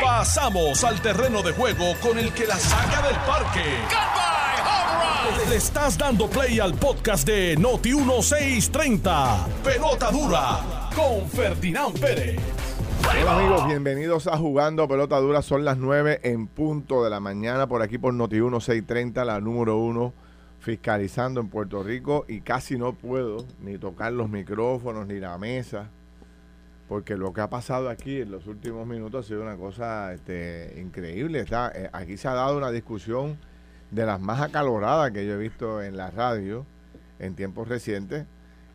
Pasamos al terreno de juego con el que la saca del parque. Le estás dando play al podcast de Noti 1630. Pelota dura con Ferdinand Pérez. Hola amigos, bienvenidos a Jugando Pelota Dura. Son las 9 en punto de la mañana por aquí por Noti 1630, la número uno fiscalizando en Puerto Rico y casi no puedo ni tocar los micrófonos ni la mesa porque lo que ha pasado aquí en los últimos minutos ha sido una cosa este, increíble. Está, eh, aquí se ha dado una discusión de las más acaloradas que yo he visto en la radio en tiempos recientes.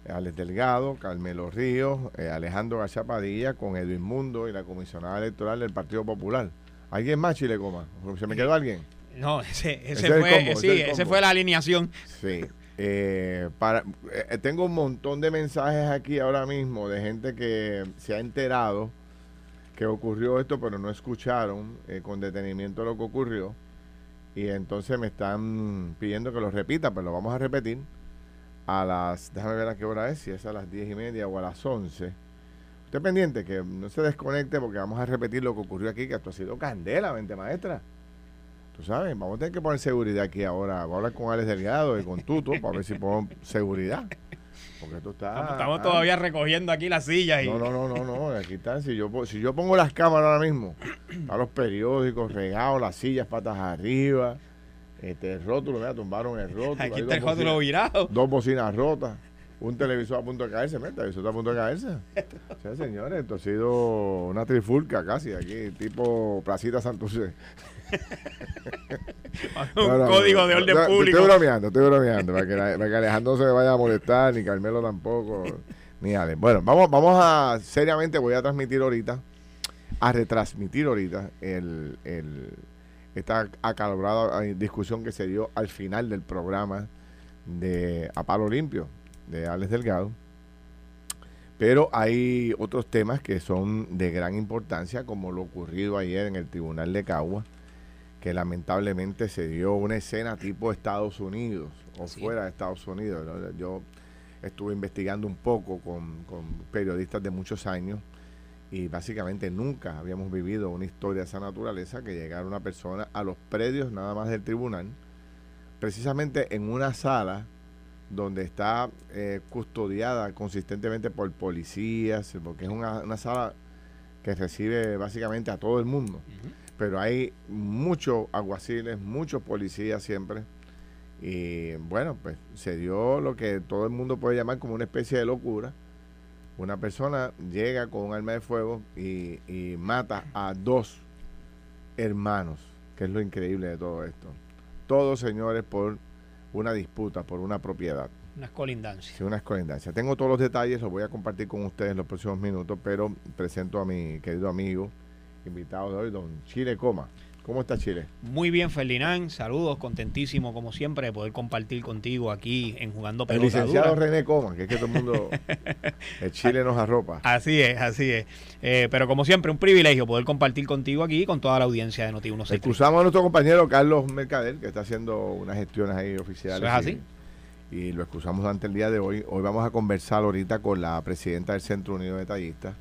Alex Delgado, Carmelo Ríos, eh, Alejandro García Padilla con Edwin Mundo y la comisionada electoral del Partido Popular. ¿Alguien más, Chile Coma? ¿Se me quedó alguien? No, ese, fue, sí, ese fue la alineación. Sí. Eh, para, eh, tengo un montón de mensajes aquí ahora mismo de gente que se ha enterado que ocurrió esto, pero no escucharon eh, con detenimiento lo que ocurrió. Y entonces me están pidiendo que lo repita, pero lo vamos a repetir a las, déjame ver a qué hora es, si es a las diez y media o a las 11. Usted pendiente que no se desconecte porque vamos a repetir lo que ocurrió aquí, que esto ha sido candela, mente maestra. Tú sabes, vamos a tener que poner seguridad aquí ahora. Voy a hablar con Alex Delgado y con Tuto para ver si ponemos seguridad. Porque esto está. Estamos, todavía recogiendo aquí las sillas. Y... No, no, no, no, no. Aquí están. Si yo, si yo pongo las cámaras ahora mismo, a los periódicos regados, las sillas patas arriba, este el rótulo, mira, tumbaron el rótulo. Aquí está el rótulo virado. Dos bocinas rotas un televisor a punto de caerse, ¿me? El televisor está a punto de caerse. sí, señores, esto ha sido una trifulca casi aquí, tipo Placita Santurce. un código de orden público. Estoy bromeando, estoy bromeando, para que, para que Alejandro no se vaya a molestar, ni Carmelo tampoco, ni Ale. Bueno, vamos, vamos a, seriamente voy a transmitir ahorita, a retransmitir ahorita el, el, esta acalorada discusión que se dio al final del programa de A Palo Limpio de Alex Delgado. Pero hay otros temas que son de gran importancia, como lo ocurrido ayer en el Tribunal de Cagua, que lamentablemente se dio una escena tipo Estados Unidos o fuera de Estados Unidos. Yo estuve investigando un poco con, con, periodistas de muchos años y básicamente nunca habíamos vivido una historia de esa naturaleza que llegara una persona a los predios nada más del tribunal, precisamente en una sala donde está eh, custodiada consistentemente por policías, porque es una, sala que recibe básicamente a todo el mundo. Pero hay muchos aguaciles, muchos policías siempre. Y bueno, pues se dio lo que todo el mundo puede llamar como una especie de locura. Una persona llega con un arma de fuego y, y mata a dos hermanos, que es lo increíble de todo esto. Todos, señores, por una disputa por una propiedad. Una colindancia. Sí, una colindancia. Tengo todos los detalles, los voy a compartir con ustedes en los próximos minutos, pero presento a mi querido amigo, invitado de hoy, don Chile Coma. ¿Cómo está Chile? Muy bien, Ferdinand. Saludos, contentísimo como siempre de poder compartir contigo aquí en Jugando Pelota El licenciado René Coma, que es que todo el mundo, el Chile nos arropa. Así es, así es. Eh, pero como siempre, un privilegio poder compartir contigo aquí con toda la audiencia de noti 16 Excusamos a nuestro compañero Carlos Mercader, que está haciendo unas gestiones ahí oficiales. es así? Y, lo excusamos durante el día de hoy. Hoy vamos a conversar ahorita con la presidenta del Centro Unido de Tallistas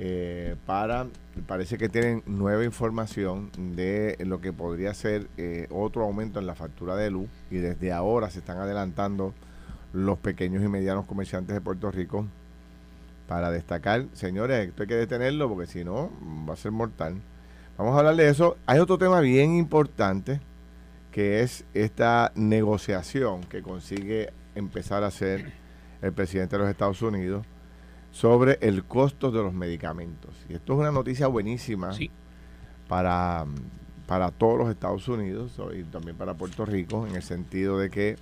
eh, para, parece que tienen nueva información de lo que podría ser eh, otro aumento en la factura de luz y desde ahora se están adelantando los pequeños y medianos comerciantes de Puerto Rico para destacar, señores, esto hay que detenerlo porque si no va a ser mortal. Vamos a hablar de eso. Hay otro tema bien importante que es esta negociación que consigue empezar a hacer el presidente de los Estados Unidos sobre el costo de los medicamentos. Y esto es una noticia buenísima para, para todos los Estados Unidos y también para Puerto Rico, en el sentido de que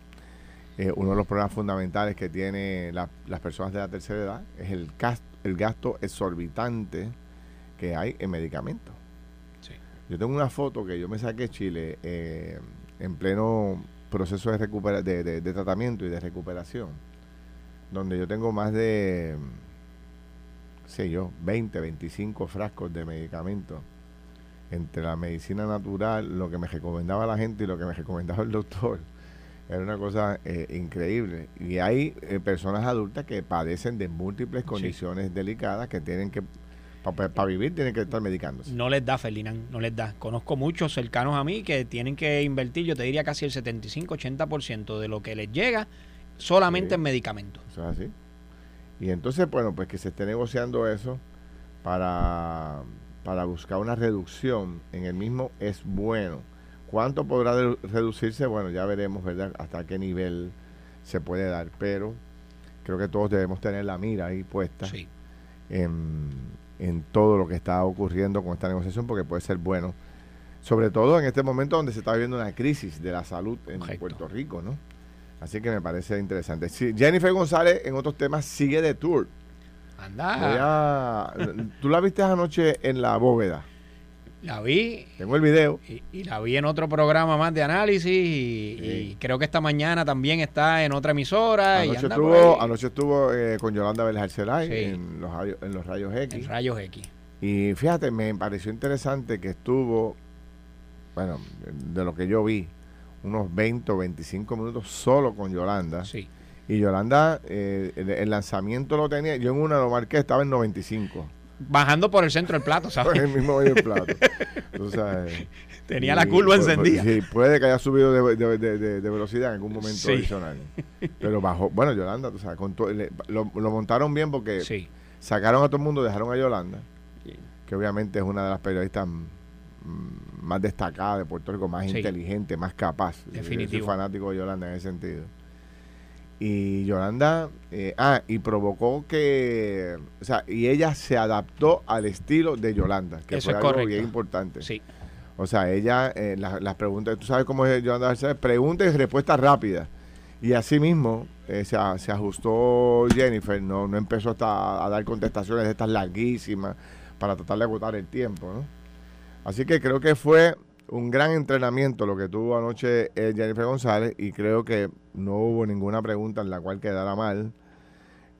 eh, uno de los problemas fundamentales que tienen las personas de la tercera edad es el gasto, el gasto exorbitante que hay en medicamentos. Yo tengo una foto que yo me saqué Chile eh, en pleno proceso de, recupera de, de tratamiento y de recuperación, donde yo tengo más de sé yo, 20, 25 frascos de medicamentos entre la medicina natural, lo que me recomendaba la gente y lo que me recomendaba el doctor. Era una cosa eh, increíble. Y hay eh, personas adultas que padecen de múltiples condiciones delicadas que tienen que Para vivir tienen que estar medicándose. No les da, Ferdinand, no les da. Conozco muchos cercanos a mí que tienen que invertir, yo te diría casi el 75-80% de lo que les llega solamente en medicamentos. Eso es así. Y entonces, bueno, pues que se esté negociando eso para, para buscar una reducción en el mismo es bueno. ¿Cuánto podrá reducirse? Bueno, ya veremos, ¿verdad? Hasta qué nivel se puede dar, pero creo que todos debemos tener la mira ahí puesta en, en todo lo que está ocurriendo con esta negociación, porque puede ser bueno, sobre todo en este momento donde se está viviendo una crisis de la salud en Puerto Rico, ¿no? Así que me parece interesante. Jennifer González en otros temas sigue de tour. Anda. ¿Tú la viste anoche en la bóveda? La vi. Tengo el video. Y, la vi en otro programa más de análisis y, creo que esta mañana también está en otra emisora. Anoche, estuvo, anoche estuvo eh, con Yolanda Vélez en, los, en los rayos X. En rayos X. Y fíjate, me pareció interesante que estuvo, bueno, de lo que yo vi, unos 20 o 25 minutos solo con Yolanda. Sí. Y Yolanda, eh, el, lanzamiento lo tenía, yo en una lo marqué, estaba en 95. Bajando por el centro del plato, ¿sabes? Por el mismo medio del plato. tenía la curva encendida. Sí, puede que haya subido de, velocidad en algún momento adicional. Pero bajó, bueno, Yolanda, tú sabes, lo, montaron bien porque sacaron a todo el mundo, dejaron a Yolanda, que obviamente es una de las periodistas más destacada de Puerto Rico, más inteligente, más capaz. Definitivo. soy fanático de Yolanda en ese sentido. Y Yolanda, eh, ah, y provocó que, o sea, y ella se adaptó al estilo de Yolanda, que fue algo bien importante. Sí. O sea, ella, eh, las preguntas, tú sabes cómo es Yolanda preguntas y respuestas rápidas. Y así mismo eh, se, se, ajustó Jennifer, no, no empezó hasta a dar contestaciones de estas larguísimas para tratar de agotar el tiempo, ¿no? Así que creo que fue un gran entrenamiento lo que tuvo anoche eh, Jennifer González y creo que no hubo ninguna pregunta en la cual quedara mal.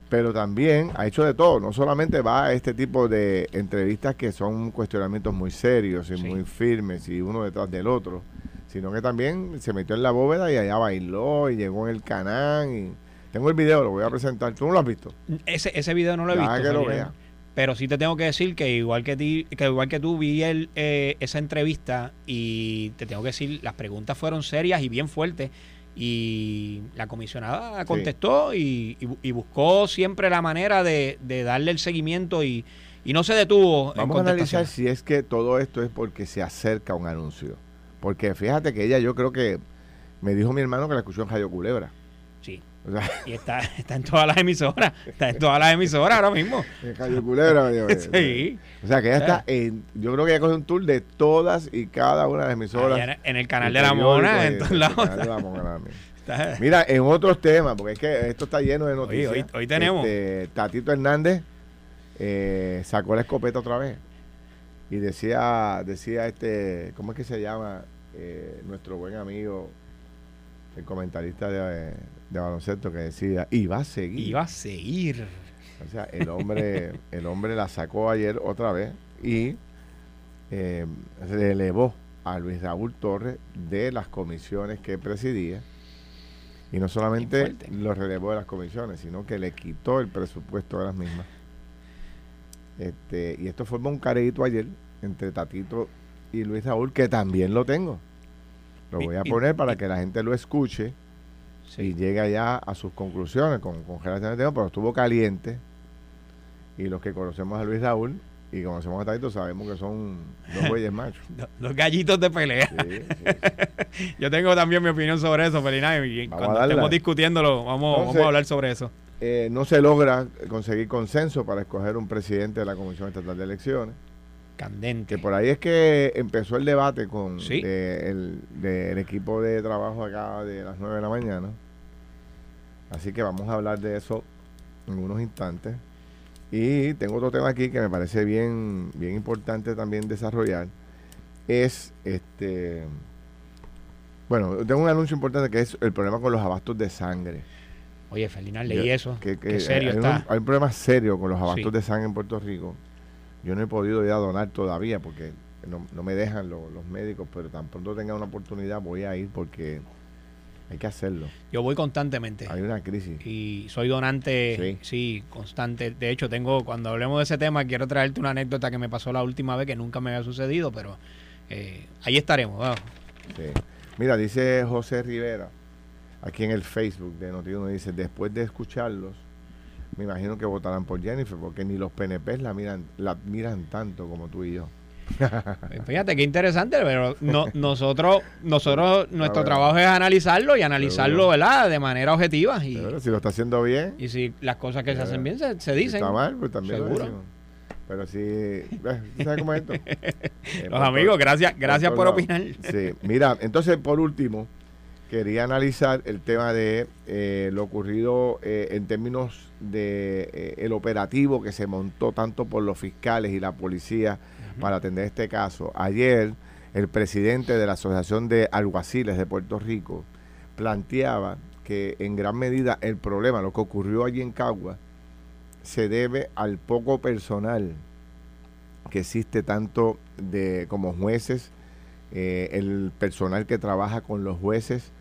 Pero también ha hecho de todo, no solamente va a este tipo de entrevistas que son cuestionamientos muy serios y muy firmes y uno detrás del otro, sino que también se metió en la bóveda y allá bailó y llegó en el canal y tengo el video, lo voy a presentar. ¿Tú no lo has visto? Ese, ese video no lo he visto. que lo vea. Pero sí te tengo que decir que igual que, ti, que igual que tú vi el, eh, esa entrevista y te tengo que decir, las preguntas fueron serias y bien fuertes y la comisionada contestó y, buscó siempre la manera de, darle el seguimiento y, no se detuvo. Vamos a analizar si es que todo esto es porque se acerca un anuncio. Porque fíjate que ella, yo creo que me dijo mi hermano que la escuchó en Radio Culebra. Y está, está en todas las emisoras. Está en todas las emisoras ahora mismo. Culebra. sí. O sea que ella está en. Yo creo que ella coge un tour de todas y cada una de las emisoras. en, el canal de la Mona, en todos lados. Mira, en otros temas, porque es que esto está lleno de noticias. Hoy, hoy, tenemos. Este, Tatito Hernández eh, sacó la escopeta otra vez. Y decía, decía este, ¿cómo es que se llama? Eh, nuestro buen amigo, el comentarista de de baloncesto que decía, iba a seguir. Iba a seguir. O sea, el hombre, el hombre la sacó ayer otra vez y eh, elevó a Luis Raúl Torres de las comisiones que presidía. Y no solamente lo relevó de las comisiones, sino que le quitó el presupuesto de las mismas. Este, y esto formó un careíto ayer entre Tatito y Luis Raúl, que también lo tengo. Lo voy a poner para que la gente lo escuche y llega ya a sus conclusiones con, con de tiempo, pero estuvo caliente. Y los que conocemos a Luis Raúl y conocemos a Taito sabemos que son dos bueyes machos. dos, gallitos de pelea. Yo tengo también mi opinión sobre eso, Felina, y cuando estemos discutiéndolo, vamos, vamos a hablar sobre eso. Eh, no se logra conseguir consenso para escoger un presidente de la Comisión Estatal de Elecciones. Candente. Que por ahí es que empezó el debate con el, del equipo de trabajo acá de las 9 de la mañana. Así que vamos a hablar de eso en unos instantes. Y tengo otro tema aquí que me parece bien, bien importante también desarrollar. Es este. Bueno, tengo un anuncio importante que es el problema con los abastos de sangre. Oye, Felina, leí eso. Que, serio hay está? Un, hay un problema serio con los abastos de sangre en Puerto Rico. Yo no he podido ir a donar todavía porque no, me dejan los médicos, pero tan pronto tenga una oportunidad voy a ir porque Hay que hacerlo. Yo voy constantemente. Hay una crisis. Y soy donante, sí. constante. De hecho, tengo, cuando hablemos de ese tema, quiero traerte una anécdota que me pasó la última vez, que nunca me había sucedido, pero eh, ahí estaremos. Mira, dice José Rivera, aquí en el Facebook de Notiuno, dice, después de escucharlos, me imagino que votarán por Jennifer, porque ni los PNP la miran, la miran tanto como tú y yo. Pues fíjate qué interesante, pero no, nosotros, nosotros, nuestro trabajo es analizarlo y analizarlo, ¿verdad? De manera objetiva. Y, si lo está haciendo bien. Y si las cosas que se hacen bien se, dicen. Si está mal, pues también seguro. pero si, ¿sabes cómo es esto? Eh, Los amigos, gracias, gracias por, opinar. Sí, mira, entonces por último, quería analizar el tema de eh, lo ocurrido eh, en términos de el operativo que se montó tanto por los fiscales y la policía para atender este caso. Ayer, el presidente de la Asociación de Alguaciles de Puerto Rico planteaba que en gran medida el problema, lo que ocurrió allí en Cagua, se debe al poco personal que existe tanto de como jueces, eh, el personal que trabaja con los jueces,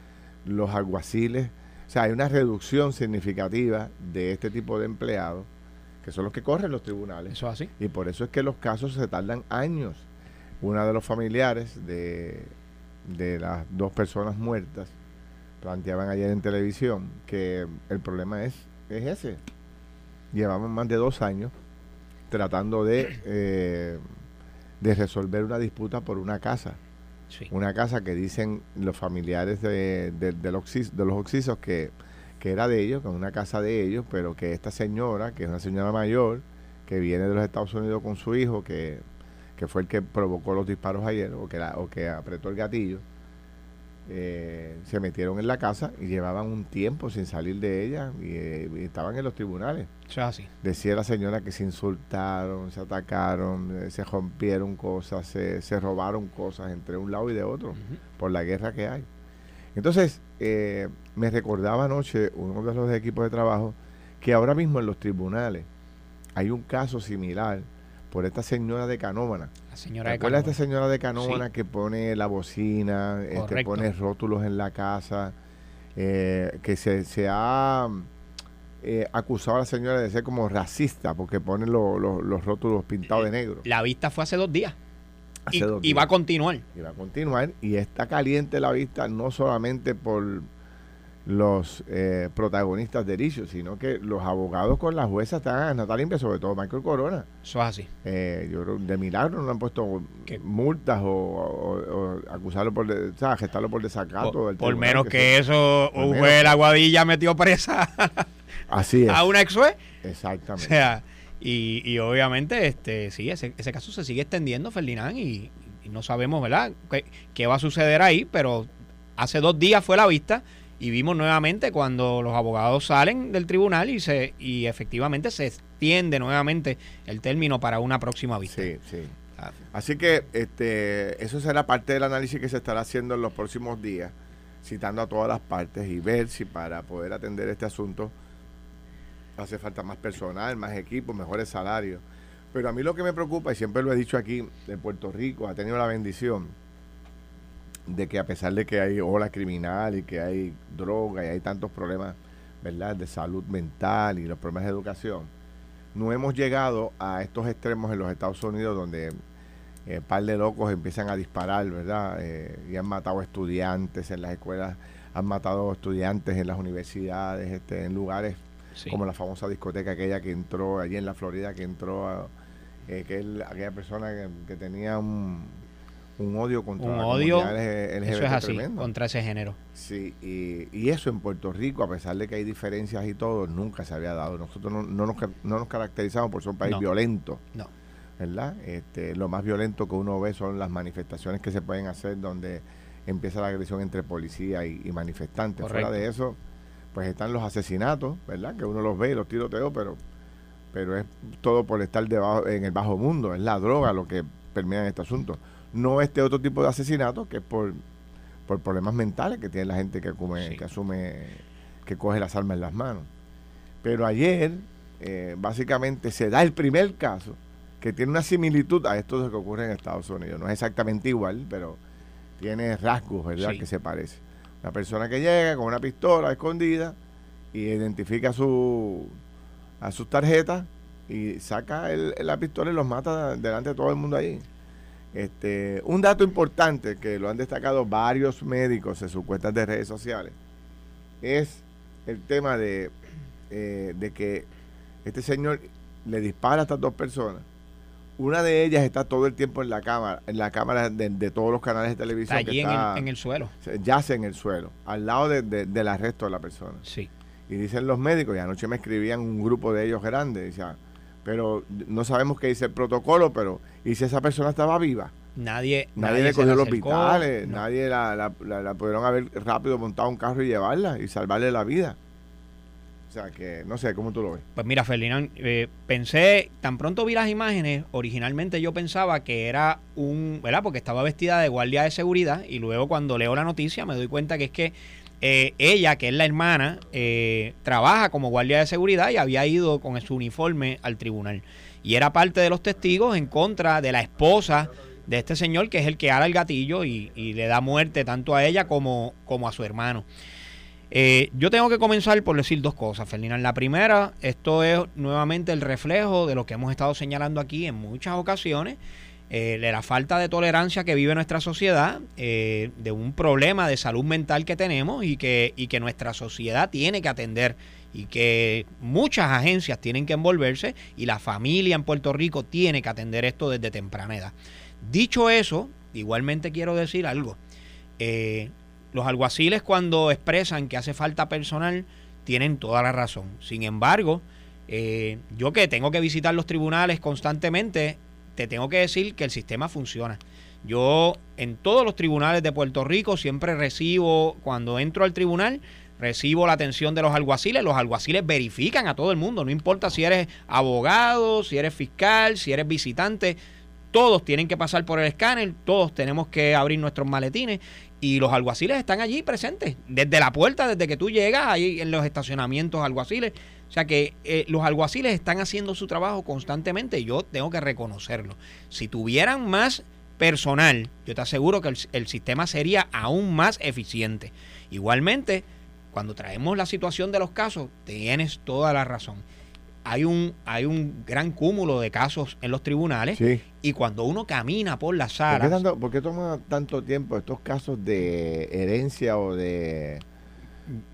los alguaciles. O sea, hay una reducción significativa de este tipo de empleados que son los que corren los tribunales. Eso así. Y por eso es que los casos se tardan años. Una de los familiares de, de las dos personas muertas planteaban ayer en televisión que el problema es, es ese. Llevamos más de dos años tratando de, eh, de resolver una disputa por una casa. Una casa que dicen los familiares de, de, los, de los oxisos que que era de ellos, que es una casa de ellos, pero que esta señora, que es una señora mayor, que viene de los Estados Unidos con su hijo, que, fue el que provocó los disparos ayer, o que, o que apretó el gatillo, eh, se metieron en la casa y llevaban un tiempo sin salir de ella y, estaban en los tribunales. así. Decía la señora que se insultaron, se atacaron, eh, se rompieron cosas, se, se, robaron cosas entre un lado y de otro por la guerra que hay. Entonces, eh, me recordaba anoche uno de los equipos de trabajo que ahora mismo en los tribunales hay un caso similar por esta señora de Canómana. La señora de esta señora de Canómana que pone la bocina, este, pone rótulos en la casa, eh, que se, se ha eh, acusado a la señora de ser como racista porque pone los rótulos pintados de negro? La vista fue hace dos días y, va a continuar. Y va a continuar. Y está caliente la vista no solamente por los eh, protagonistas de dicho, sino que los abogados con la jueza están a limpia, sobre todo Michael Corona. Eso es así. Eh, yo creo de milagro no han puesto multas o, acusarlo por, o sea, gestarlo por desacato. Por, menos que, eso, un juez de la Guadilla metió presa así es. a una ex -juez. Exactamente. O sea, y, y obviamente, este, sí, ese, ese caso se sigue extendiendo, Ferdinand, y, no sabemos, ¿verdad?, qué, qué, va a suceder ahí, pero hace dos días fue la vista y vimos nuevamente cuando los abogados salen del tribunal y se y efectivamente se extiende nuevamente el término para una próxima vista. Sí, sí. Así que este, eso será parte del análisis que se estará haciendo en los próximos días, citando a todas las partes y ver si para poder atender este asunto hace falta más personal, más equipo, mejores salarios. Pero a mí lo que me preocupa, y siempre lo he dicho aquí, de Puerto Rico ha tenido la bendición de que a pesar de que hay ola criminal y que hay droga y hay tantos problemas, ¿verdad?, de salud mental y los problemas de educación, no hemos llegado a estos extremos en los Estados Unidos donde eh, par de locos empiezan a disparar, ¿verdad? Eh, y han matado estudiantes en las escuelas, han matado estudiantes en las universidades, este, en lugares como la famosa discoteca aquella que entró allí en la Florida, que entró a, eh, que aquella persona que, tenía un, un, odio contra un odio, eso es así, contra ese género. Sí, y, y, eso en Puerto Rico, a pesar de que hay diferencias y todo, nunca se había dado. Nosotros no, no, nos, no nos caracterizamos por ser un país violento. No. ¿Verdad? Este, lo más violento que uno ve son las manifestaciones que se pueden hacer donde empieza la agresión entre policía y, manifestantes. Fuera de eso, pues están los asesinatos, ¿verdad? Que uno los ve y los tiroteos, pero, pero es todo por estar debajo, en el bajo mundo, es la droga lo que permea en este asunto. No este otro tipo de asesinato que es por, por problemas mentales que tiene la gente que, que asume, que coge las armas en las manos. Pero ayer, eh, básicamente, se da el primer caso que tiene una similitud a esto de que ocurre en Estados Unidos. No es exactamente igual, pero tiene rasgos, ¿verdad?, que se parece. La persona que llega con una pistola escondida y identifica su, a sus tarjetas y saca el, la pistola y los mata delante de todo el mundo ahí. Este, un dato importante que lo han destacado varios médicos en sus cuentas de redes sociales es el tema de, eh, de que este señor le dispara a estas dos personas. Una de ellas está todo el tiempo en la cámara, en la cámara de, todos los canales de televisión. Está allí en, el, en, el, suelo. Yace en el suelo, al lado de, del arresto de la persona. Sí. Y dicen los médicos, y anoche me escribían un grupo de ellos grandes, decían, pero no sabemos qué dice el protocolo, pero ¿y si esa persona estaba viva? Nadie, nadie, le cogió los hospitales, nadie la, la, la, pudieron haber rápido montado un carro y llevarla y salvarle la vida. O sea que no sé, ¿cómo tú lo ves? Pues mira, Ferdinand, eh, pensé, tan pronto vi las imágenes, originalmente yo pensaba que era un, ¿verdad? Porque estaba vestida de guardia de seguridad y luego cuando leo la noticia me doy cuenta que es que eh, ella, que es la hermana, eh, trabaja como guardia de seguridad y había ido con su uniforme al tribunal. Y era parte de los testigos en contra de la esposa de este señor, que es el que ala el gatillo y, le da muerte tanto a ella como, a su hermano. Eh, yo tengo que comenzar por decir dos cosas, Ferdinand. La primera, esto es nuevamente el reflejo de lo que hemos estado señalando aquí en muchas ocasiones, eh, de la falta de tolerancia que vive nuestra sociedad, eh, de un problema de salud mental que tenemos y que, y que nuestra sociedad tiene que atender y que muchas agencias tienen que envolverse y la familia en Puerto Rico tiene que atender esto desde temprana edad. Dicho eso, igualmente quiero decir algo. los alguaciles cuando expresan que hace falta personal tienen toda la razón. Sin embargo, yo que tengo que visitar los tribunales constantemente, te tengo que decir que el sistema funciona. Yo en todos los tribunales de Puerto Rico siempre recibo, cuando entro al tribunal, recibo la atención de los alguaciles. Los alguaciles verifican a todo el mundo, no importa si eres abogado, si eres fiscal, si eres visitante, todos tienen que pasar por el escáner, todos tenemos que abrir nuestros maletines y los alguaciles están allí presentes, desde la puerta, desde que tú llegas, ahí en los estacionamientos alguaciles. O sea que eh, los alguaciles están haciendo su trabajo constantemente yo tengo que reconocerlo. Si tuvieran más personal, yo te aseguro que el, el sistema sería aún más eficiente. Igualmente, cuando traemos la situación de los casos, tienes toda la razón hay un, hay un gran cúmulo de casos en los tribunales y cuando uno camina por las salas... ¿Por qué, toma tanto tiempo estos casos de herencia o de...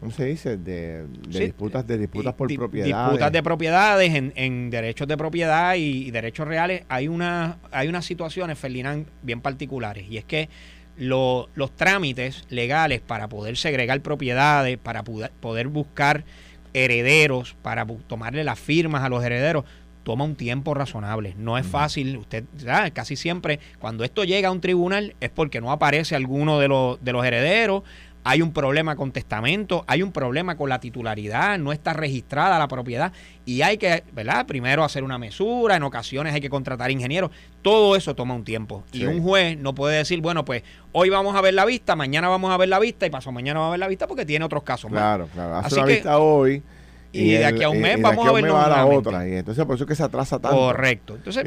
¿Cómo se dice? De, disputas de disputas por propiedades. Disputas de propiedades en, en derechos de propiedad y, derechos reales. Hay, una, hay unas situaciones, Ferdinand, bien particulares. Y es que los trámites legales para poder segregar propiedades, para poder buscar herederos, para tomarle las firmas a los herederos, toma un tiempo razonable. No es fácil. Usted, casi siempre, cuando esto llega a un tribunal, es porque no aparece alguno de los, de los herederos, hay un problema con testamento, hay un problema con la titularidad, no está registrada la propiedad y hay que, ¿verdad? Primero hacer una mesura, en ocasiones hay que contratar ingenieros, todo eso toma un tiempo. Y un juez no puede decir, bueno, pues hoy vamos a ver la vista, mañana vamos a ver la vista y pasado mañana vamos a ver la vista porque tiene otros casos. Claro, claro. Hace Así vista hoy y, de aquí a un mes vamos a ver la otra. Y entonces por eso es que se atrasa tanto. Correcto. Entonces,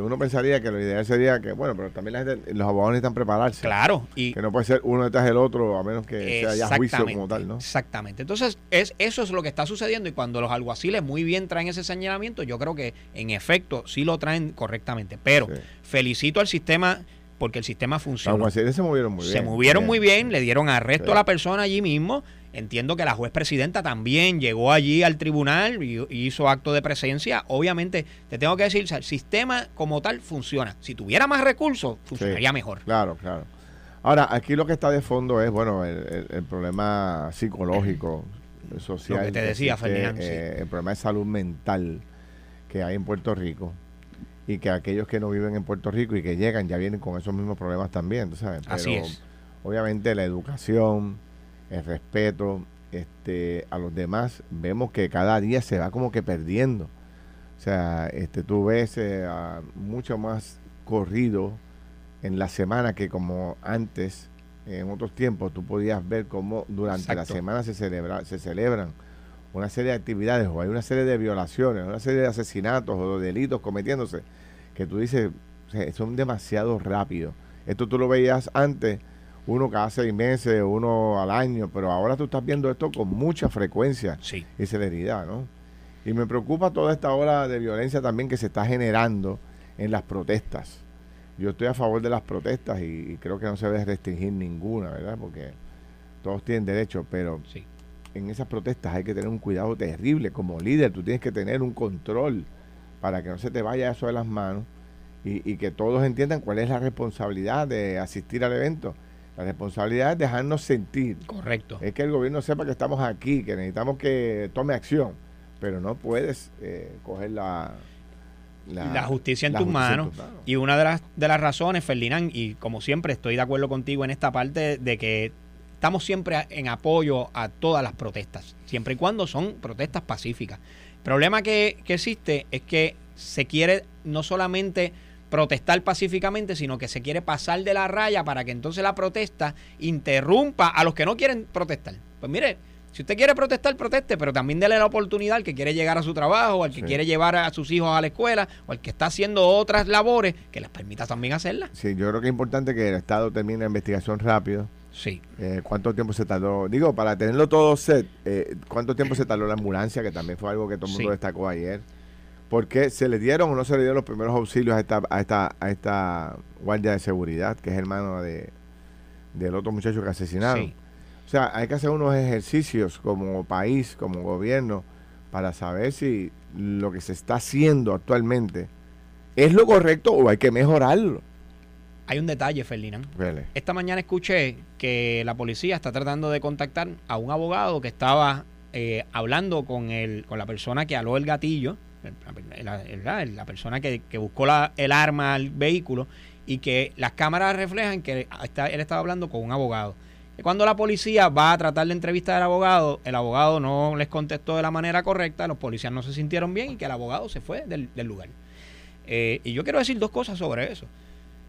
uno pensaría que lo ideal sería que, bueno, pero también la gente, los abogados necesitan prepararse. Claro. Y que no puede ser uno detrás del otro a menos que sea ya juicio como tal, ¿no? Exactamente. Entonces, es, eso es lo que está sucediendo y cuando los alguaciles muy bien traen ese señalamiento, yo creo que en efecto sí lo traen correctamente. Pero felicito al sistema porque el sistema funciona. Los alguaciles se movieron muy bien. Se movieron muy bien, le dieron arresto a la persona allí mismo Entiendo que la juez presidenta también llegó allí al tribunal y hizo acto de presencia. Obviamente, te tengo que decir, el sistema como tal funciona. Si tuviera más recursos, funcionaría mejor. Claro, claro. Ahora, aquí lo que está de fondo es, bueno, el, problema psicológico, social. Lo que te decía, Ferdinand. Eh, el problema de salud mental que hay en Puerto Rico y que aquellos que no viven en Puerto Rico y que llegan ya vienen con esos mismos problemas también, sabes? Así es. Obviamente la educación, el respeto este, a los demás, vemos que cada día se va como que perdiendo. O sea, este, tú ves eh, mucho más corrido en la semana que como antes, en otros tiempos, tú podías ver cómo durante la semana se, celebra, se celebran una serie de actividades o hay una serie de violaciones, una serie de asesinatos o de delitos cometiéndose, que tú dices, son demasiado rápidos. Esto tú lo veías antes uno cada seis meses, uno al año, pero ahora tú estás viendo esto con mucha frecuencia Sí. y celeridad, ¿no? Y me preocupa toda esta ola de violencia también que se está generando en las protestas. Yo estoy a favor de las protestas y, y creo que no se debe restringir ninguna, ¿verdad? Porque todos tienen derecho, pero Sí. en esas protestas hay que tener un cuidado terrible. Como líder, tú tienes que tener un control para que no se te vaya eso de las manos y, y que todos entiendan cuál es la responsabilidad de asistir al evento. La responsabilidad es dejarnos sentir. Correcto. Es que el gobierno sepa que estamos aquí, que necesitamos que tome acción, pero no puedes eh, coger la, la, justicia en tus manos. Y una de las, de las razones, Ferdinand, y como siempre estoy de acuerdo contigo en esta parte de que estamos siempre en apoyo a todas las protestas, siempre y cuando son protestas pacíficas. El problema que, que existe es que se quiere no solamente protestar pacíficamente, sino que se quiere pasar de la raya para que entonces la protesta interrumpa a los que no quieren protestar. Pues mire, si usted quiere protestar, proteste, pero también dele la oportunidad al que quiere llegar a su trabajo, al que Sí. quiere llevar a sus hijos a la escuela, o al que está haciendo otras labores, que les permita también hacerlas. Sí, yo creo que es importante que el Estado termine la investigación rápido. Sí. Eh, ¿Cuánto tiempo se tardó? Digo, para tenerlo todo set, eh, ¿cuánto tiempo se tardó la ambulancia? Que también fue algo que todo el mundo Sí. destacó ayer. ¿Por qué se le dieron o no se le dieron los primeros auxilios a esta, a esta, a esta guardia de seguridad, que es hermano de, del otro muchacho que asesinaron? Sí. O sea, hay que hacer unos ejercicios como país, como gobierno, para saber si lo que se está haciendo actualmente es lo correcto o hay que mejorarlo. Hay un detalle, Ferdinand. Vele. Esta mañana escuché que la policía está tratando de contactar a un abogado que estaba eh, hablando con el, con la persona que aló el gatillo, la, la- la persona que, que buscó la- el arma al vehículo y que las cámaras reflejan que está- él estaba hablando con un abogado. Y cuando la policía va a tratar de entrevistar al abogado, el abogado no les contestó de la manera correcta, los policías no se sintieron bien y que el abogado se fue del, del lugar. Eh, y yo quiero decir dos cosas sobre eso.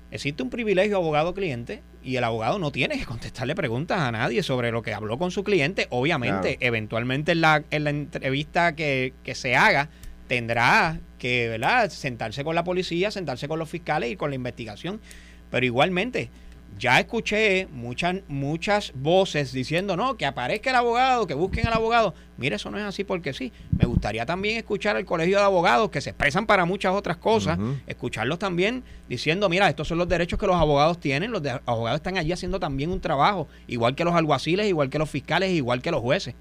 Existe un privilegio abogado-cliente y el abogado no tiene que contestarle preguntas a nadie sobre lo que habló con su cliente. Obviamente, Claro. eventualmente en la, en la entrevista que, que se haga, tendrá que ¿verdad? sentarse con la policía, sentarse con los fiscales y con la investigación. Pero igualmente, ya escuché muchas, muchas voces diciendo, no, que aparezca el abogado, que busquen al abogado. Mire, eso no es así porque sí. Me gustaría también escuchar al colegio de abogados que se expresan para muchas otras cosas, escucharlos también diciendo, mira, estos son los derechos que los abogados tienen, los de- abogados están allí haciendo también un trabajo, igual que los alguaciles, igual que los fiscales, igual que los jueces.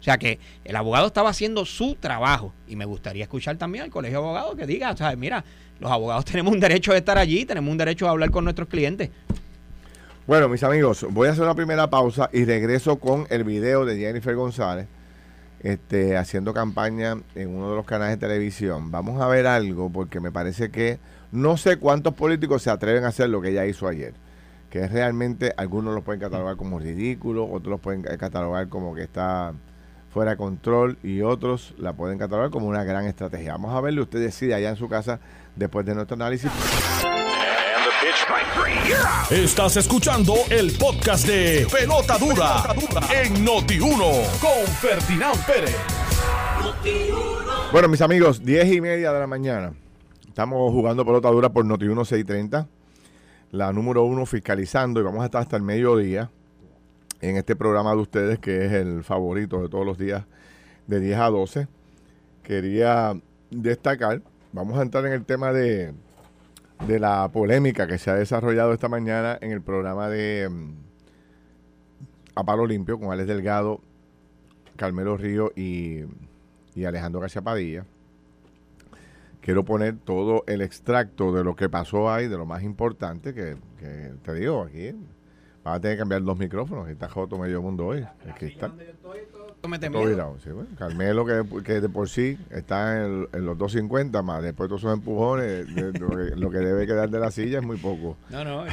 O sea que el abogado estaba haciendo su trabajo y me gustaría escuchar también al colegio de abogados que diga, o sea, mira, los abogados tenemos un derecho de estar allí, tenemos un derecho a hablar con nuestros clientes. Bueno, mis amigos, voy a hacer una primera pausa y regreso con el video de Jennifer González este, haciendo campaña en uno de los canales de televisión. Vamos a ver algo porque me parece que no sé cuántos políticos se atreven a hacer lo que ella hizo ayer. Que es realmente, algunos los pueden catalogar como ridículo, otros los pueden catalogar como que está fuera control y otros la pueden catalogar como una gran estrategia. Vamos a verlo, usted decide allá en su casa después de nuestro análisis. Estás escuchando el podcast de Pelota Dura, en Noti1 con Ferdinand Pérez. Bueno, mis amigos, 10 y media de la mañana. Estamos jugando pelota dura por Noti 1630, la número uno fiscalizando y vamos a estar hasta el mediodía en este programa de ustedes que es el favorito de todos los días de 10 a 12. Quería destacar, vamos a entrar en el tema de, de la polémica que se ha desarrollado esta mañana en el programa de mm, A Palo Limpio con Alex Delgado, Carmelo Río y y Alejandro García Padilla. Quiero poner todo el extracto de lo que pasó ahí, de lo más importante, que, que te digo, aquí vas a tener que cambiar dos micrófonos, está joto medio mundo hoy. Aquí está todo virado, sí, bueno. Carmelo, que, que de por sí está en, en los 250, más después de todos esos empujones, de- de lo, que, lo que debe quedar de la silla es muy poco. No, no,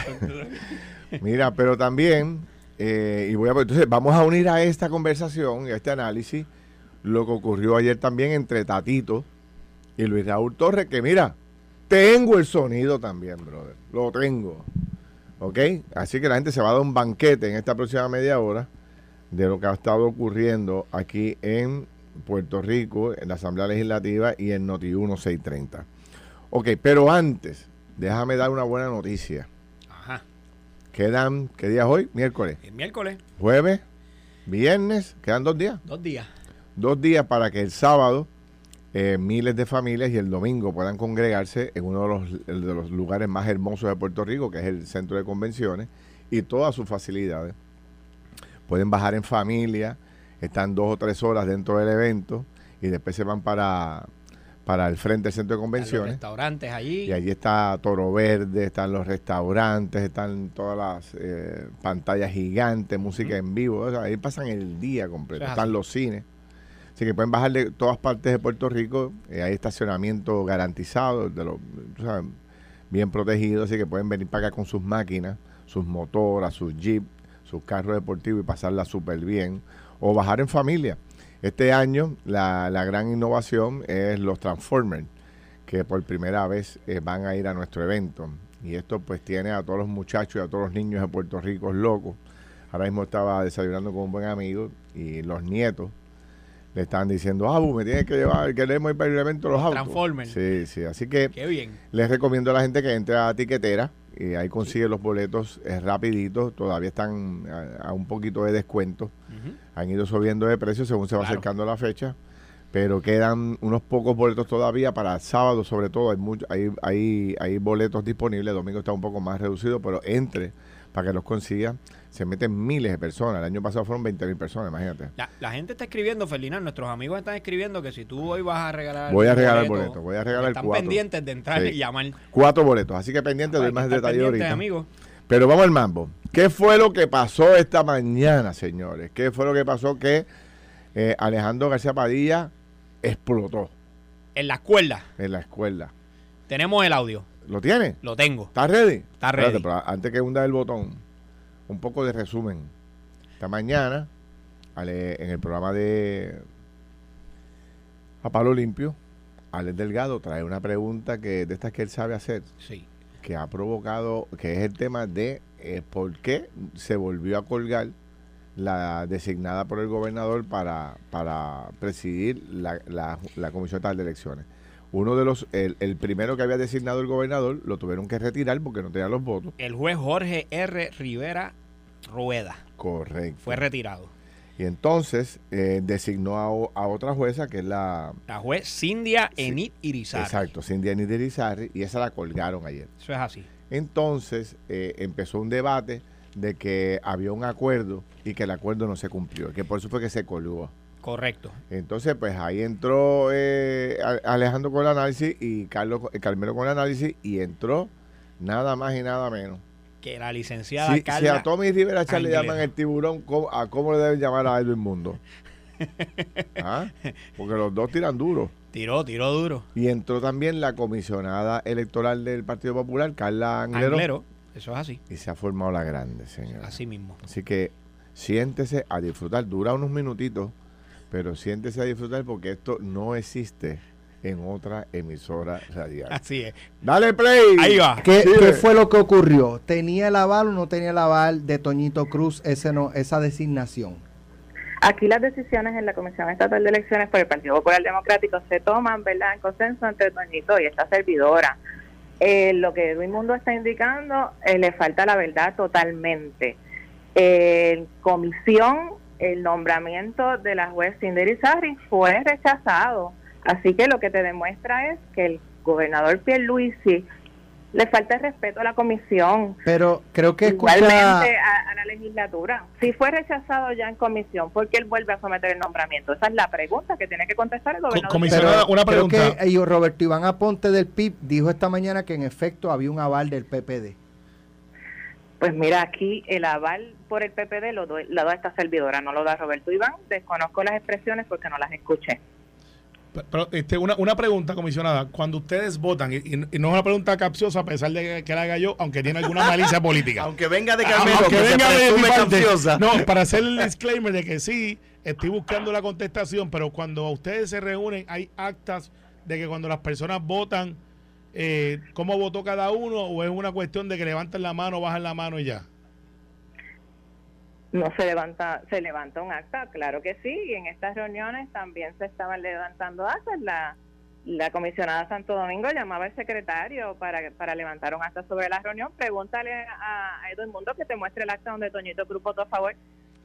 Mira, pero también, eh, y voy a, entonces vamos a unir a esta conversación y a este análisis lo que ocurrió ayer también entre Tatito y Luis Raúl Torres, que mira, tengo el sonido también, brother, lo tengo. ¿Ok? Así que la gente se va a dar un banquete en esta próxima media hora de lo que ha estado ocurriendo aquí en Puerto Rico, en la Asamblea Legislativa y en Noti 1630. Ok, pero antes, déjame dar una buena noticia Ajá. Quedan, ¿qué día es hoy? Miércoles. El miércoles, Jueves, viernes, quedan dos días. dos días. Dos días para que el sábado eh, miles de familias y el domingo puedan congregarse en uno de los, de los lugares más hermosos de Puerto Rico, que es el centro de convenciones, y todas sus facilidades. Pueden bajar en familia, están dos o tres horas dentro del evento y después se van para, para el frente del centro de Los convenciones. restaurantes allí. Y allí está Toro Verde, están los restaurantes, están todas las eh, pantallas gigantes, música en vivo. o sea, ahí pasan el día completo. Están los cines. Así que pueden bajar de todas partes de Puerto Rico. eh, hay estacionamiento garantizado, bien protegido. Así que pueden venir para acá con sus máquinas, sus motoras, sus jeep, sus carros deportivos y pasarla súper bien. O bajar en familia. Este año la, la gran innovación es los Transformers que por primera vez eh, van a ir a nuestro evento. Y esto pues tiene a todos los muchachos y a todos los niños de Puerto Rico locos. Ahora mismo estaba desayunando con un buen amigo y los nietos le estaban diciendo, Abu, me tienes que llevar, queremos ir para el evento de los autos. Transformers. Sí, sí. Así que Qué bien. les recomiendo a la gente que entre a la tiquetera y ahí consigue los boletos es rapidito. Todavía están a, a un poquito de descuento. Han ido subiendo de precio según se va Claro. acercando la fecha, pero quedan unos pocos boletos todavía para sábado, sobre todo. Hay, mucho, hay, hay, hay boletos disponibles. Domingo está un poco más reducido, pero entre para que los consiga. Se meten miles de personas. El año pasado fueron 20 mil personas, imagínate. La, la gente está escribiendo, Ferdinand, nuestros amigos están escribiendo que si tú hoy vas a regalar. Voy a regalar boleto, voy a regalar están cuatro. pendientes de entrar Sí. y llamar. Cuatro boletos, así que pendiente, doy más detalle pendientes, ahorita. amigos. Pero vamos al mambo. ¿Qué fue lo que pasó esta mañana, señores? ¿Qué fue lo que pasó que eh, Alejandro García Padilla explotó En las cuerdas en la escuela? tenemos el audio. ¿Lo tiene? Lo tengo. ¿Estás ready? Está Espérate, ready. pero antes que hunda el botón, un poco de resumen. Esta mañana, en el programa de A Palo Limpio, Alex Delgado trae una pregunta que de estas que él sabe hacer, Sí. que ha provocado, que es el tema de eh, por qué se volvió a colgar la designada por el gobernador para, para presidir la, la, la Comisión Estatal de Elecciones. Uno de los, el, el primero que había designado el gobernador, lo tuvieron que retirar porque no tenía los votos. El juez Jorge R. Rivera Rueda Correcto. fue retirado. Y entonces eh, designó a, otra jueza que es la... La juez Cindia. Enid Irizarry. Exacto, Cindy Annie de Irizarry, y esa la colgaron ayer. Eso es así. Entonces eh, empezó un debate de que había un acuerdo y que el acuerdo no se cumplió, que por eso fue que se colgó. Correcto. Entonces, pues ahí entró eh, Alejandro con el análisis y Carlos, eh, Carmelo con el análisis y entró nada más y nada menos. Que la licenciada Si, si Carla. a Tommy Rivera le llaman el tiburón, ¿cómo- ¿a cómo le deben llamar a Edwin Mundo? ¿Ah? Porque los dos tiran duro. Tiró, tiró duro. Y entró también la comisionada electoral del Partido Popular, Carla Anglero, Anglero. Eso es así. y se ha formado la grande, señor. Así mismo. Así que siéntese a disfrutar. Dura unos minutitos, pero siéntese a disfrutar porque esto no existe en otra emisora radial. Así es. Dale play. Ahí va. ¿Qué, qué fue lo que ocurrió? ¿Tenía el aval o no tenía el aval de Toñito Cruz ese no, esa designación? Aquí las decisiones en la Comisión Estatal de Elecciones por el Partido Popular Democrático se toman, ¿verdad?, en consenso entre Toñito y esta servidora. Eh, lo que Edwin Mundo está indicando, eh, le falta la verdad totalmente. En comisión, el nombramiento de la juez Cindy Irizarry fue rechazado. Así que lo que te demuestra es que el gobernador Pierluisi le falta el respeto a la comisión. Pero creo que escucha... Igualmente a, a la legislatura. Si fue rechazado ya en comisión, ¿por qué él vuelve a someter el nombramiento? Esa es la pregunta que tiene que contestar el gobernador. comisionado. Pero una creo pregunta. que eh, Roberto Iván Aponte del PIB dijo esta mañana que en efecto había un aval del PPD. Pues mira, aquí el aval por el PPD lo, doy- lo da esta servidora, no lo da Roberto Iván. Desconozco las expresiones porque no las escuché. Pero este, una, una pregunta, comisionada. Cuando ustedes votan, y, y no es una pregunta capciosa a pesar de que la haga yo, aunque tiene alguna malicia política. Aunque venga de Ah, Carmelo, aunque que se venga de mi presume parte. capciosa. No, para hacer el disclaimer de que sí, estoy buscando la contestación, pero cuando ustedes se reúnen, hay actas de que cuando las personas votan, eh, ¿cómo votó cada uno? ¿O es una cuestión de que levantan la mano, bajan la mano y ya? No se levanta, se levanta un acta, claro que sí, y en estas reuniones también se estaban levantando actas. La, la comisionada Santo Domingo llamaba al secretario para, para levantar un acta sobre la reunión. Pregúntale a, a Edwin Mundo que te muestre el acta donde Toñito Cruz votó a favor.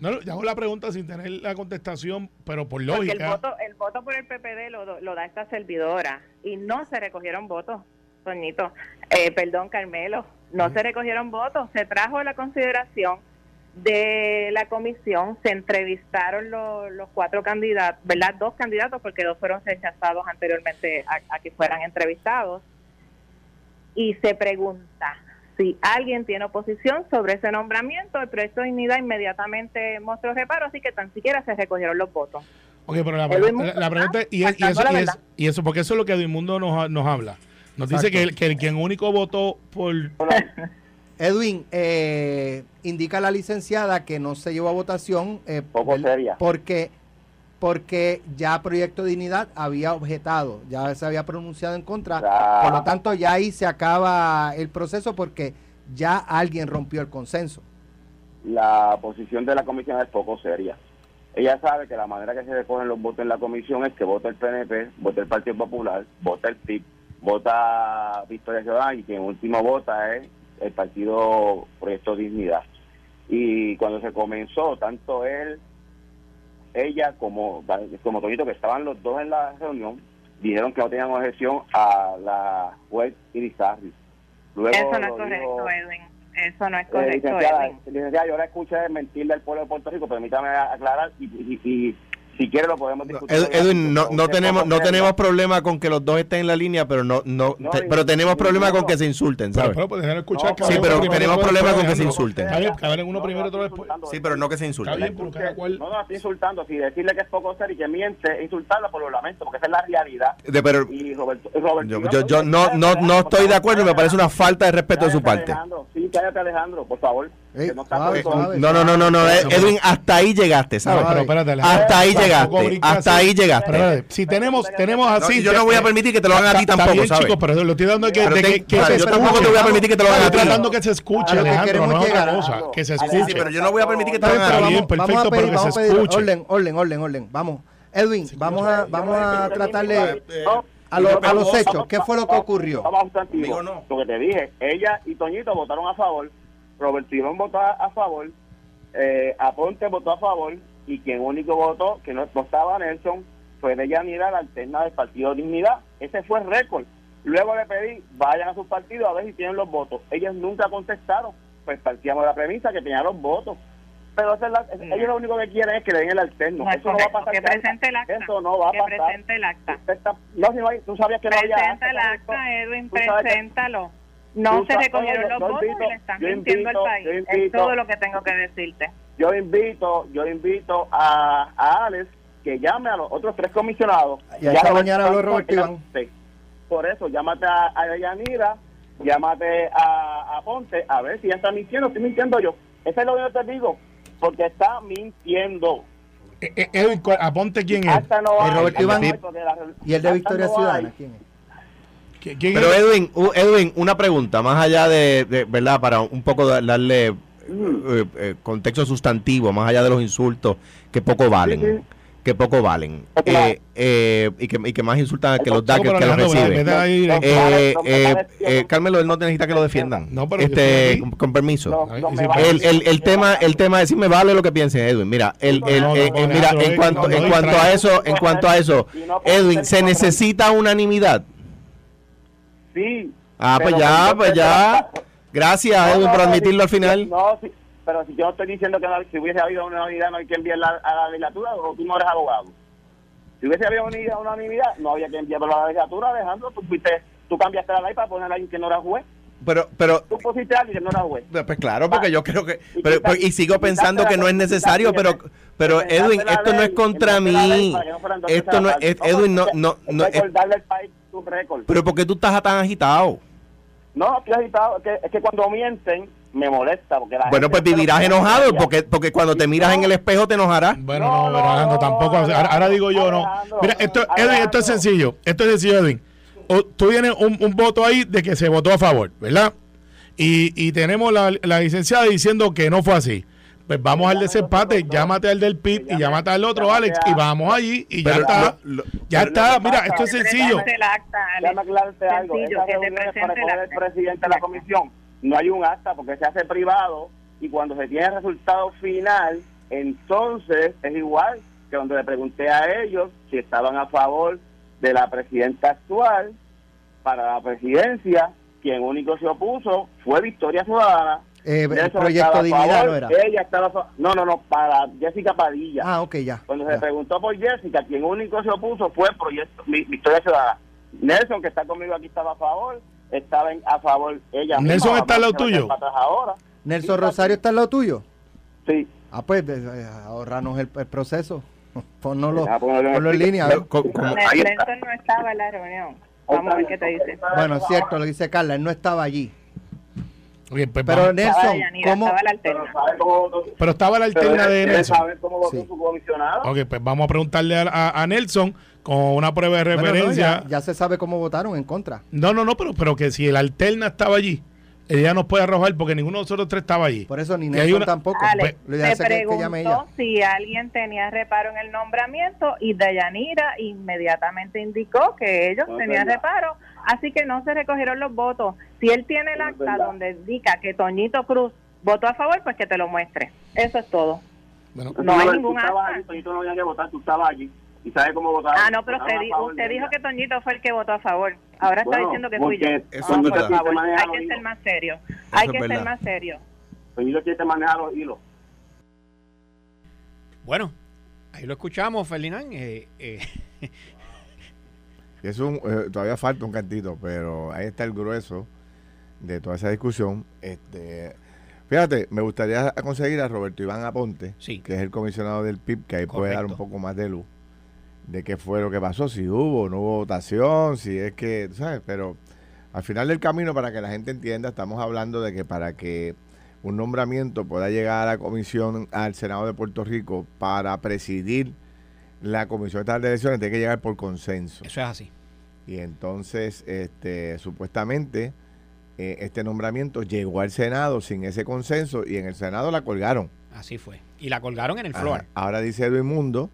No, yo hago la pregunta sin tener la contestación, pero por Porque el lógica. voto, el voto por el PPD lo, lo da esta servidora y no se recogieron votos, Toñito. Eh, perdón, Carmelo, no se recogieron votos. Se trajo la consideración de la comisión, se entrevistaron los, los cuatro candidatos, ¿verdad? Dos candidatos, porque dos fueron rechazados anteriormente a, a que fueran entrevistados. Y se pregunta si alguien tiene oposición sobre ese nombramiento, el proyecto de dignidad inmediatamente mostró reparo, así que tan siquiera se recogieron los votos. Ok, pero la, Edwin la- Mundo la pregunta y, es- y eso, y, es- verdad. y eso, porque eso es lo que Edmundo nos, nos habla. Nos dice que el, que el quien único votó por. Edwin, eh, indica la licenciada que no se llevó a votación eh, Poco seria. porque porque ya Proyecto Dignidad había objetado, ya se había pronunciado en contra, Ya. por lo tanto ya ahí se acaba el proceso porque ya alguien rompió el consenso. La posición de la comisión es poco seria. Ella sabe que la manera que se recogen los votos en la comisión es que vota el PNP, vota el Partido Popular, vota el PIB, vota Victoria Ciudadana y quien último vota es el Partido Proyecto Dignidad. Y cuando se comenzó, tanto él, ella como, como Toñito, que estaban los dos en la reunión, dijeron que no tenían objeción a la juez Irizarry. Luego Eso no es correcto, dijo- Edwin. Eso no es eh, correcto, licenciada, Edwin. licenciada, yo la escuché mentirle al pueblo de Puerto Rico, permítame aclarar y, y- y si quiere lo podemos discutir. Ed- Edwin, no, no tenemos no tenemos problema con que los dos estén en la línea, pero no no, No, te- y- pero tenemos y- problema no. con que se insulten, ¿sabes? pero déjalo escuchar. No, que Sí, pero tenemos problema con que se insulten. Está uno No, primero, otro después. Sí, pero no que se Está insulten. bien, pero cada cual. No, no, estoy insultando. Si decirle que es poco serio y que miente, insultarla por lo lamento, porque esa es la realidad. De- pero Y Roberto, yo, yo, yo no, no, no estoy de acuerdo y me parece una falta de respeto de su parte. Alejandro. Sí, cállate, Alejandro, por favor. Ey, no suave, suave. No, no, no, no, no, Ed- Edwin, hasta ahí llegaste, No, ¿sabes? pero espérate, Alejandro. Hasta ahí llegaste, hasta ahí llegaste. Pero, si tenemos, tenemos No, así. yo no voy a permitir que te lo hagan a ti tampoco, bien, ¿sabes? chicos, pero lo estoy dando que, de se yo tampoco escuche. te voy a permitir que te lo hagan a Estoy ti. tratando que se escuche, que Alejandro, queremos no es otra llegar. cosa. Que se escuche. Sí, pero yo no voy a permitir que te lo hagan a ti. bien, vamos, vamos perfecto, a pedir, pero que vamos se a pedir escuche. orden, orden, orden, orden. Vamos. Edwin, vamos a, vamos a tratarle a, lo- a los hechos. ¿Qué fue lo que ocurrió? Vamos a no. Lo que te dije, ella y Toñito votaron a favor, Roberto Iván votó a, a favor, eh, Aponte votó a favor, y quien único votó, que no, no estaba Nelson, fue de Yanira, la alterna del Partido Dignidad. Ese fue el récord. Luego le pedí, vayan a sus partidos a ver si tienen los votos. Ellos nunca contestaron. Pues partíamos de la premisa que tenían los votos. Pero esa es la- No. ellos lo único que quieren es que le den el alterno. No es Eso no va a pasar. Que presente el acta. Eso no va a que pasar. presente el acta. Está- no, si no hay- tú sabías que no había Presenta el acta, Edwin, que- preséntalo. No se recogieron yo- los yo votos invito- y le están yo mintiendo invito- al país. yo Es invito- todo lo que tengo que decirte. yo invito, yo invito a, a Alex que llame a los otros tres comisionados. Y esta Llama- mañana habló Roberto Iván. Por eso, llámate a, a Yanira, llámate a, a Ponte, a ver si ya está mintiendo, estoy mintiendo yo. Eso es lo que te digo, porque está mintiendo. Eh, eh, Edwin, ¿cuál- aponte quién es. Hasta no Roberto Iván hay, la- ¿Y el de Victoria no. Ciudadana? ¿Quién es? ¿Qui- ¿Quién Pero? Edwin, Edwin, una pregunta, más allá de, de- ¿verdad? Para un poco da- darle Mm. eh, eh, contexto sustantivo, más allá de los insultos, que poco valen. Sí, sí. Que poco valen. Eh, eh, y, que, y que más insultan que los da que que los Alejandro, recibe. vete ahí, No, eh, no, vale, Eh, no me eh, vale, eh, Carmelo, él no necesita que lo defiendan. No, pero yo este, con, permiso. No, no vale. El, el, el tema el tema es si me vale lo que piense Edwin mira el, el, No, no, no, mira en cuanto en cuanto a eso en cuanto a eso Edwin se necesita unanimidad Sí. ah pues ya pues ya gracias No, Edwin no, por no, admitirlo al final No, sí, pero si yo estoy diciendo que no- si hubiese habido una unidad no hay que enviarla a la legislatura o tú no eres abogado. Si hubiese habido unidad, una unidad, no había que enviarlo a la legislatura, Alejandro. Tú, fuiste, tú cambiaste la ley para poner a alguien que no era juez. pero pero Tú pusiste a alguien que no era juez. pues claro porque yo creo que Y pero, pero- y sigo pensando que no es necesario pero pero Edwin esto no es contra mí no esto no es. Edwin no no no es- recordarle al país récord. pero ¿por qué tú estás tan agitado? No, estoy agitado. Es que, es que cuando mienten me molesta. Porque la Bueno, pues vivirás enojado porque porque cuando te miras en el espejo te enojarás. Bueno, No, no, no, pero no, tampoco. no, ahora, digo yo, no. Mira, esto, Edwin, esto es sencillo. Esto es sencillo, Edwin. O- tú tienes un, un voto ahí de que se votó a favor, ¿verdad? Y, y tenemos la, la licenciada diciendo que no fue así. Pues vamos al desempate, llámate al del PIT y llámate al otro, Alex, y vamos allí y ya está. Ya está, mira, esto es sencillo. Déjame aclararte algo. Para presente el presidente de la comisión, no hay un acta porque se hace privado y cuando se tiene el resultado final, entonces es igual que donde le pregunté a ellos si estaban a favor de la presidenta actual para la presidencia, quien único se opuso fue Victoria Ciudadana. Eh, el proyecto Dignidad favor, no era. Ella estaba No, no, no, para Jessica Padilla. Ah, ok, ya. Cuando ya. se preguntó por Jessica, quien único se opuso fue el proyecto Victoria Ciudadana. Nelson, que está conmigo aquí, estaba a favor. Estaba en- a favor ella misma, Nelson está al lado tuyo. ahora. Nelson Rosario está al lado tuyo. Sí. Ah, pues eh, ahorranos el, el proceso. Ponnoslo, Ah, ponlo en ponlo en línea. Nelson no estaba en la reunión. Vamos a ver qué te dice. Bueno, es cierto, lo dice Carla, él no estaba allí. Pues Pero vamos. Estaba Nelson, Yanira, ¿cómo? estaba la Pero cómo Pero estaba la alterna de Nelson. saber cómo votó Sí. su comisionado. Ok, pues vamos a preguntarle a, a- a Nelson con una prueba de Bueno, no, referencia. ya, ya se sabe cómo votaron en contra. No, no, no, pero, pero que si el alterna estaba allí, ella nos puede arrojar porque ninguno de nosotros tres estaba allí. Por eso ni Nelson una- tampoco. Alex, Lo ideal me es que, que llame ella. preguntó si alguien tenía reparo en el nombramiento y Dayanira inmediatamente indicó que ellos No es tenían verdad. reparo, así que no se recogieron los votos. Si él tiene el No es acta verdad. donde indica que Toñito Cruz votó a favor, pues que te lo muestre. Eso es todo. Bueno, No hay ningún acta. allí, Toñito no había que votar, tú estabas allí. Y sabes cómo votar. Ah, no, pero usted, di- usted dijo que Toñito fue el que votó a favor. Ahora está diciendo que fui yo. eso Vamos, es verdad. favor, hay que ser más serio. Hay que ser más serio. Toñito quiere manejar los hilos. Bueno, ahí lo escuchamos, Ferdinand. Eh, eh, eso eh, todavía falta un cantito, pero ahí está el grueso de toda esa discusión. Este, fíjate, me gustaría conseguir a Roberto Iván Aponte, Sí. que es el comisionado del PIB, que ahí puede dar un poco más de luz de qué fue lo que pasó, si hubo no hubo votación, si es que, tú ¿sabes? Pero al final del camino, para que la gente entienda, estamos hablando de que para que un nombramiento pueda llegar a la comisión, al Senado de Puerto Rico, para presidir la Comisión de Elecciones, tiene que llegar por consenso. eso es así. Y entonces, este, supuestamente, eh, este nombramiento llegó al Senado sin ese consenso y en el Senado la colgaron. Así fue. Y la colgaron en el Ajá. floor. Ahora dice Edwin Mundo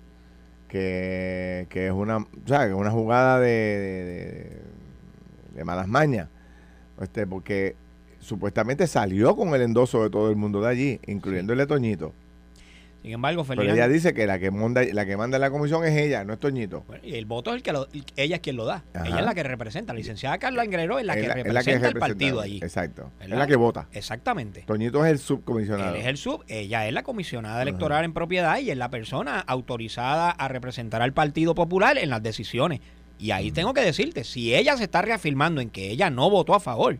que, que es una, o sea, que es una jugada de, de, malas mañas. Este, porque supuestamente salió con el endoso de todo el mundo de allí, incluyendo el Toñito. Sin embargo, Pero Ferdinand. ella dice que la que manda, la que manda la comisión es ella, no es Toñito. Bueno, y el voto es el que lo, ella es quien lo da. Ajá. Ella es la que representa. La licenciada Carla Ingrero es la que Es representa es el representa- partido allí. Exacto. Es la que vota. Exactamente. Toñito es el subcomisionado. Él es el sub, ella es la comisionada electoral en propiedad y es la persona autorizada a representar al Partido Popular en las decisiones. Y ahí tengo que decirte, si ella se está reafirmando en que ella no votó a favor,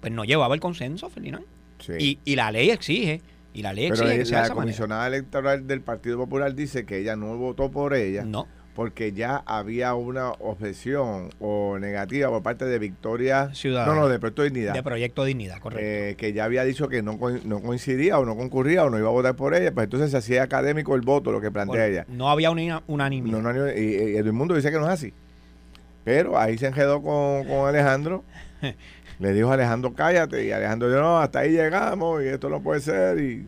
pues no llevaba el consenso, Ferdinand. Sí. Y, y la ley exige, y la ley Pero la manera. comisionada electoral del Partido Popular dice que ella no votó por ella No, porque ya había una objeción o negativa por parte de Victoria Ciudadana. No, no, de Proyecto Dignidad. de Proyecto Dignidad, correcto. eh, que ya había dicho que no, no coincidía o no concurría o no iba a votar por ella, pues entonces se hacía académico el voto, lo que plantea Bueno, ella. no había una unanimidad. No, no, y, y el mundo dice que no es así. Pero ahí se enredó con, con Alejandro. Le dijo a Alejandro, cállate. Y Alejandro dijo, no, hasta ahí llegamos y esto no puede ser. Y,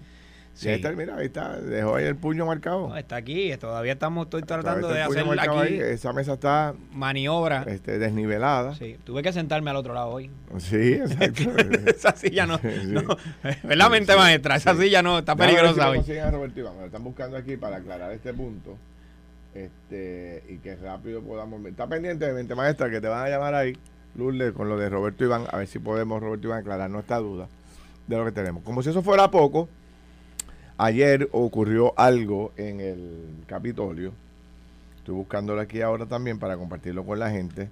Sí. y ahí está, mira, ahí está. Dejó ahí el puño marcado. No, está aquí, todavía estamos estoy tratando de hacer aquí ahí. Esa mesa está maniobra. este, desnivelada. Sí, Sí, tuve que sentarme al otro lado hoy. exacto. esa silla no, Sí. no ¿verdad, mente Sí, maestra? Esa sí. silla no, está peligrosa hoy. a Roberto Iván. Me lo están buscando aquí para aclarar este punto. Este, y que rápido podamos. Está pendiente de mente maestra que te van a llamar ahí, Lourdes, con lo de Roberto Iván, a ver si podemos, Roberto Iván, aclarar nuestra duda de lo que tenemos. Como si eso fuera poco, ayer ocurrió algo en el Capitolio. Estoy buscándolo aquí ahora también para compartirlo con la gente.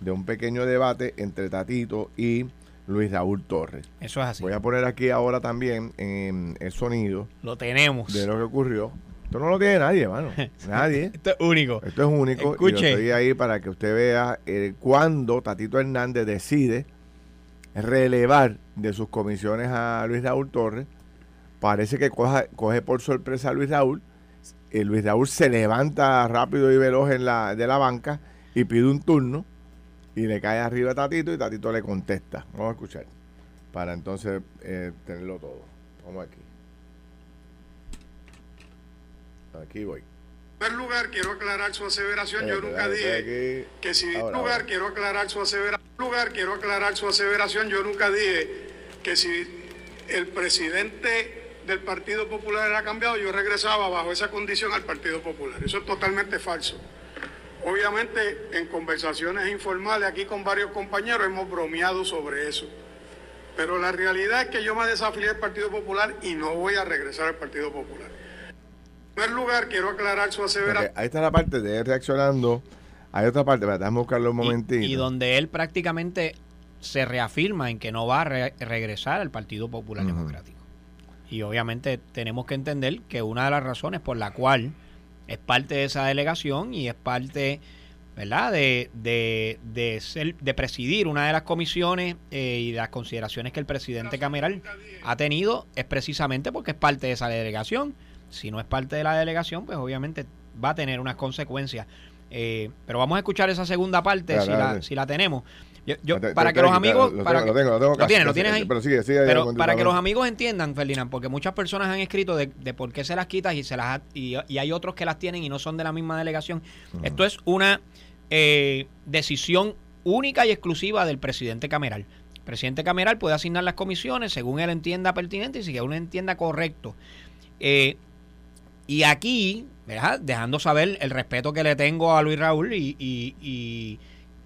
De un pequeño debate entre Tatito y Luis Raúl Torres. Eso es así. Voy a poner aquí ahora también en el sonido Lo tenemos. de lo que ocurrió. Esto no lo tiene nadie, hermano. Nadie. Esto es único. Esto es único. Y Escuche. estoy ahí para que usted vea eh, cuando Tatito Hernández decide relevar de sus comisiones a Luis Raúl Torres. Parece que coja- coge por sorpresa a Luis Raúl. Eh, Luis Raúl se levanta rápido y veloz en la, de la banca y pide un turno y le cae arriba a Tatito y Tatito le contesta. Vamos a escuchar. Para entonces eh, tenerlo todo. Vamos aquí. Aquí voy. En primer lugar, quiero aclarar su aseveración. Yo nunca dije que si lugar quiero aclarar su aseveración. lugar quiero aclarar su aseveración. Yo nunca dije que si el presidente del Partido Popular era cambiado, yo regresaba bajo esa condición al Partido Popular. Eso es totalmente falso. Obviamente, en conversaciones informales aquí con varios compañeros hemos bromeado sobre eso. Pero la realidad es que yo me desafilié del Partido Popular y no voy a regresar al Partido Popular. En primer lugar, quiero aclarar su aseveración. Ahí está la parte de él reaccionando. Hay otra parte, pero déjame buscarlo un Y- momentito. Y, donde él prácticamente se reafirma en que no va a re- regresar al Partido Popular. Democrático. Y obviamente tenemos que entender que una de las razones por la cual es parte de esa delegación y es parte, ¿verdad?, de, de, de, ser, de presidir una de las comisiones eh, y las consideraciones que el presidente Cameral ha tenido es precisamente porque es parte de esa delegación. Si no es parte de la delegación, pues obviamente va a tener unas consecuencias. Eh, pero vamos a escuchar esa segunda parte si, la, si la tenemos. Yo, yo- Te- te- para te- que los amigos... Lo para tengo, que- lo tengo, lo tengo lo casi, tienes, lo casi, tienes ahí. Pero sigue, sigue. Pero con tu para que los amigos entiendan, Ferdinand, porque muchas personas han escrito de, de por qué se las quitas y se las ha- y, y hay otros que las tienen y no son de la misma delegación. Esto es una eh, decisión única y exclusiva del presidente Cameral. El presidente Cameral puede asignar las comisiones según él entienda pertinente y si él entienda correcto. Eh, y aquí, ¿verdad? dejando saber el respeto que le tengo a Luis Raúl y, y- y-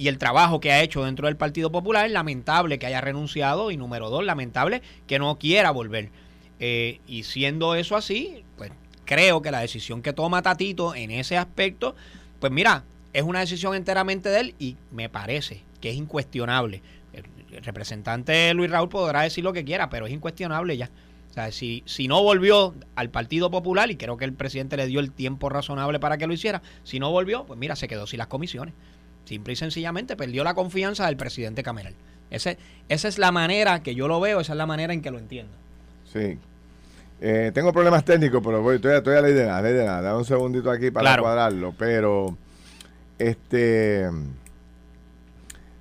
el trabajo que ha hecho dentro del Partido Popular, lamentable que haya renunciado y número dos, lamentable que no quiera volver. Eh, y siendo eso así, pues creo que la decisión que toma Tatito en ese aspecto, pues mira, es una decisión enteramente de él y me parece que es incuestionable. El, el representante Luis Raúl podrá decir lo que quiera, pero es incuestionable ya. O sea, si, si no volvió al Partido Popular, y creo que el presidente le dio el tiempo razonable para que lo hiciera, si no volvió, pues mira, se quedó sin las comisiones. Simple y sencillamente perdió la confianza del presidente Cameral. Ese, esa es la manera que yo lo veo, esa es la manera en que lo entiendo. Sí. Eh, tengo problemas técnicos, pero voy, estoy, estoy a ley de nada, ley de nada. Dame un segundito aquí para Claro. cuadrarlo. Pero, este.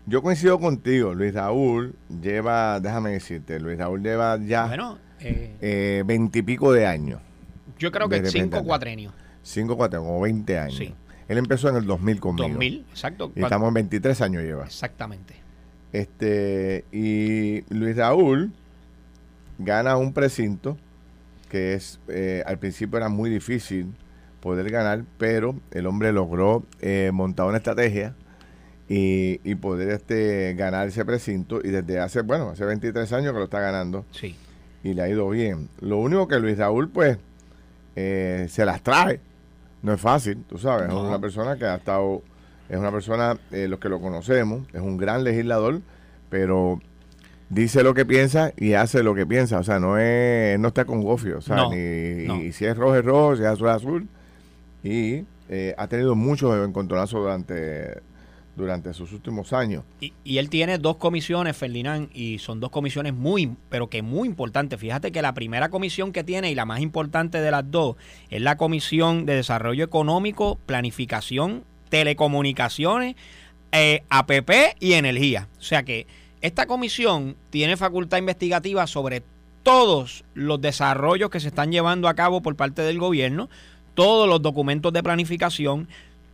Yo coincido contigo, Luis Raúl lleva, déjame decirte, Luis Raúl lleva ya Bueno, eh, eh, veintipico de años. yo creo que cinco cuatrenios. Cinco, cuatro, como 20 años. Sí. Él empezó en el 2000 conmigo. 2000, exacto. Y estamos en 23 años lleva. Exactamente. Este, y Luis Raúl gana un precinto que es, eh, al principio era muy difícil poder ganar, pero el hombre logró eh, montar una estrategia y, y poder este, ganar ese precinto y desde hace, bueno, hace 23 años que lo está ganando Sí. Y le ha ido bien. Lo único que Luis Raúl, pues, eh, se las trae. No es fácil, tú sabes. No. Es una persona que ha estado, es una persona, eh, los que lo conocemos, es un gran legislador, pero dice lo que piensa y hace lo que piensa. O sea, no es, no está con gofio. O sea, No, ni, no. y si es rojo es rojo, si es azul es azul. Y eh, ha tenido muchos encontronazos durante, durante sus últimos años. Y, y él tiene dos comisiones, Ferdinand, y son dos comisiones muy, pero que muy importantes. Fíjate que la primera comisión que tiene y la más importante de las dos es la Comisión de Desarrollo Económico, Planificación, Telecomunicaciones, eh, APP y Energía. O sea que esta comisión tiene facultad investigativa sobre todos los desarrollos que se están llevando a cabo por parte del gobierno, todos los documentos de planificación,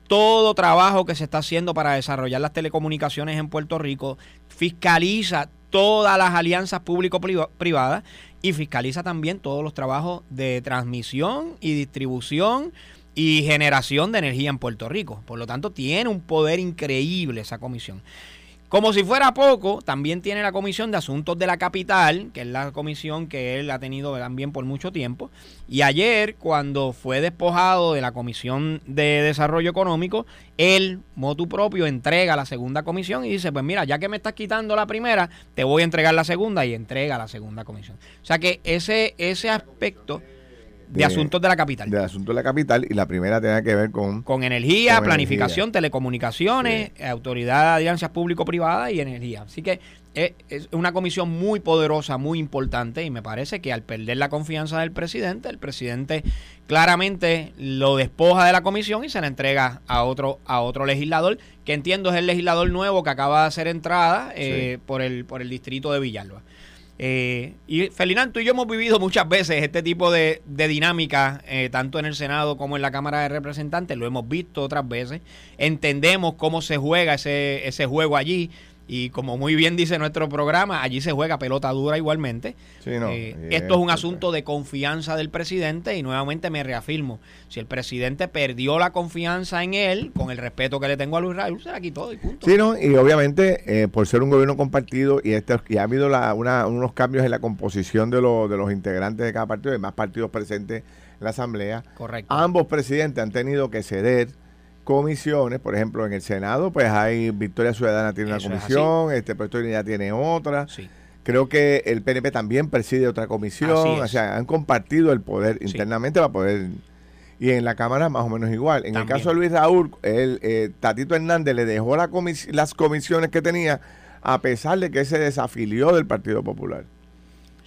todo trabajo que se está haciendo para desarrollar las telecomunicaciones en Puerto Rico, fiscaliza todas las alianzas público-privadas y fiscaliza también todos los trabajos de transmisión y distribución y generación de energía en Puerto Rico. Por lo tanto, tiene un poder increíble esa comisión. Como si fuera poco, también tiene la Comisión de Asuntos de la Capital, que es la comisión que él ha tenido también por mucho tiempo. Y ayer, cuando fue despojado de la Comisión de Desarrollo Económico, él, motu propio, entrega la segunda comisión y dice, pues mira, ya que me estás quitando la primera, te voy a entregar la segunda y entrega la segunda comisión. O sea que ese, ese aspecto de, De- asuntos de la capital. Del asunto de la capital y la primera tenía que ver con Con energía, Con planificación, telecomunicaciones, autoridad de alianzas público-privadas y energía. Así que es, es una comisión muy poderosa, muy importante y me parece que al perder la confianza del presidente, el presidente claramente lo despoja de la comisión y se la entrega a otro a otro legislador que entiendo es el legislador nuevo que acaba de hacer entrada eh, por el por el distrito de Villalba. Eh, y Ferdinand, tú y yo hemos vivido muchas veces este tipo de, de dinámica, eh, tanto en el Senado como en la Cámara de Representantes, lo hemos visto otras veces, entendemos cómo se juega ese, ese juego allí. Y como muy bien dice nuestro programa, allí se juega pelota dura igualmente. Sí, no, Eh, esto es un asunto de confianza del presidente y nuevamente me reafirmo, si el presidente perdió la confianza en él, con el respeto que le tengo a Luis Raúl, se la quitó y punto. Sí, ¿no? Y obviamente, eh, por ser un gobierno compartido y, este, y ha habido la- una- unos cambios en la composición de, los de los integrantes de cada partido, hay más partidos presentes en la Asamblea. Correcto. Ambos presidentes han tenido que ceder comisiones, por ejemplo, en el Senado, pues hay Victoria Ciudadana tiene Eso una es comisión, este Puerto Rico ya tiene otra. Sí. Creo que el PNP también preside otra comisión, es. o sea, han compartido el poder Sí. internamente para poder y en la Cámara más o menos igual. En También. el caso de Luis Raúl, el eh, Tatito Hernández le dejó la comis- las comisiones que tenía a pesar de que se desafilió del Partido Popular.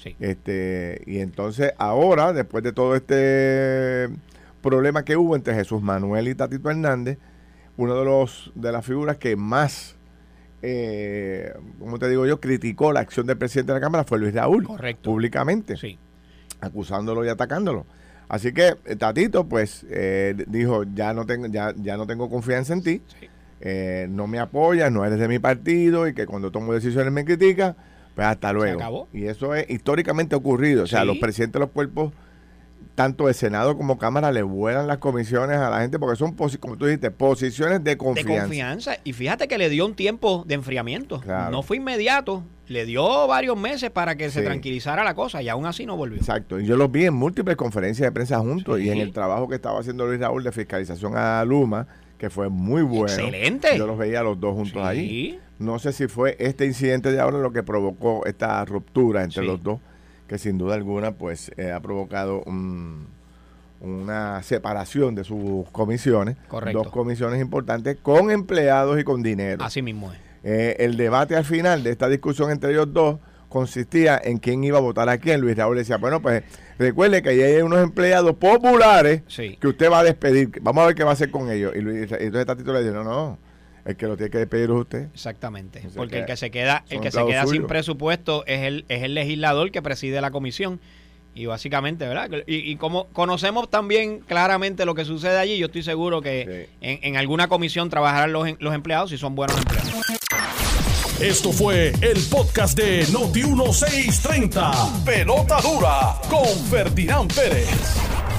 Sí. Este, y entonces ahora, después de todo este problema que hubo entre Jesús Manuel y Tatito Hernández, uno de los de las figuras que más, eh, como te digo yo, criticó la acción del presidente de la Cámara fue Luis Raúl, Correcto. públicamente, Sí. acusándolo y atacándolo. Así que eh, Tatito, pues, eh, dijo, ya no tengo, ya, ya no tengo confianza en ti, Sí. eh, no me apoyas, no eres de mi partido y que cuando tomo decisiones me critica, pues hasta luego. acabó. Y eso es históricamente ocurrido. O sea, Sí. los presidentes de los cuerpos, tanto de Senado como Cámara, le vuelan las comisiones a la gente porque son, como tú dijiste, posiciones de De confianza. confianza. Y fíjate que le dio un tiempo de enfriamiento. Claro. No fue inmediato. Le dio varios meses para que se tranquilizara la cosa y aún así no volvió. Exacto. Y yo los vi en múltiples conferencias de prensa juntos Sí. y en el trabajo que estaba haciendo Luis Raúl de fiscalización a Luma, que fue muy bueno. Excelente. Yo los veía los dos juntos Sí. allí. No sé si fue este incidente de ahora lo que provocó esta ruptura entre los dos, que sin duda alguna pues eh, ha provocado un- una separación de sus comisiones. Correcto. Dos comisiones importantes con empleados y con dinero. Así mismo es. Eh, el debate al final de esta discusión entre ellos dos consistía en quién iba a votar a quién. Luis Raúl decía, bueno, pues recuerde que ahí hay unos empleados populares Sí. que usted va a despedir. Vamos a ver qué va a hacer con ellos. Y Luis, entonces Tatito le dijo, no, no, el que lo tiene que despedir es usted. Exactamente. O sea Porque que el que se queda, el que se queda sin presupuesto es el, es el legislador que preside la comisión. Y básicamente, ¿verdad? Y, y como conocemos también claramente lo que sucede allí, yo estoy seguro que Sí. en, en alguna comisión trabajarán los, los empleados si son buenos empleados. Esto fue el podcast de Noti1630. Pelota dura con Ferdinand Pérez.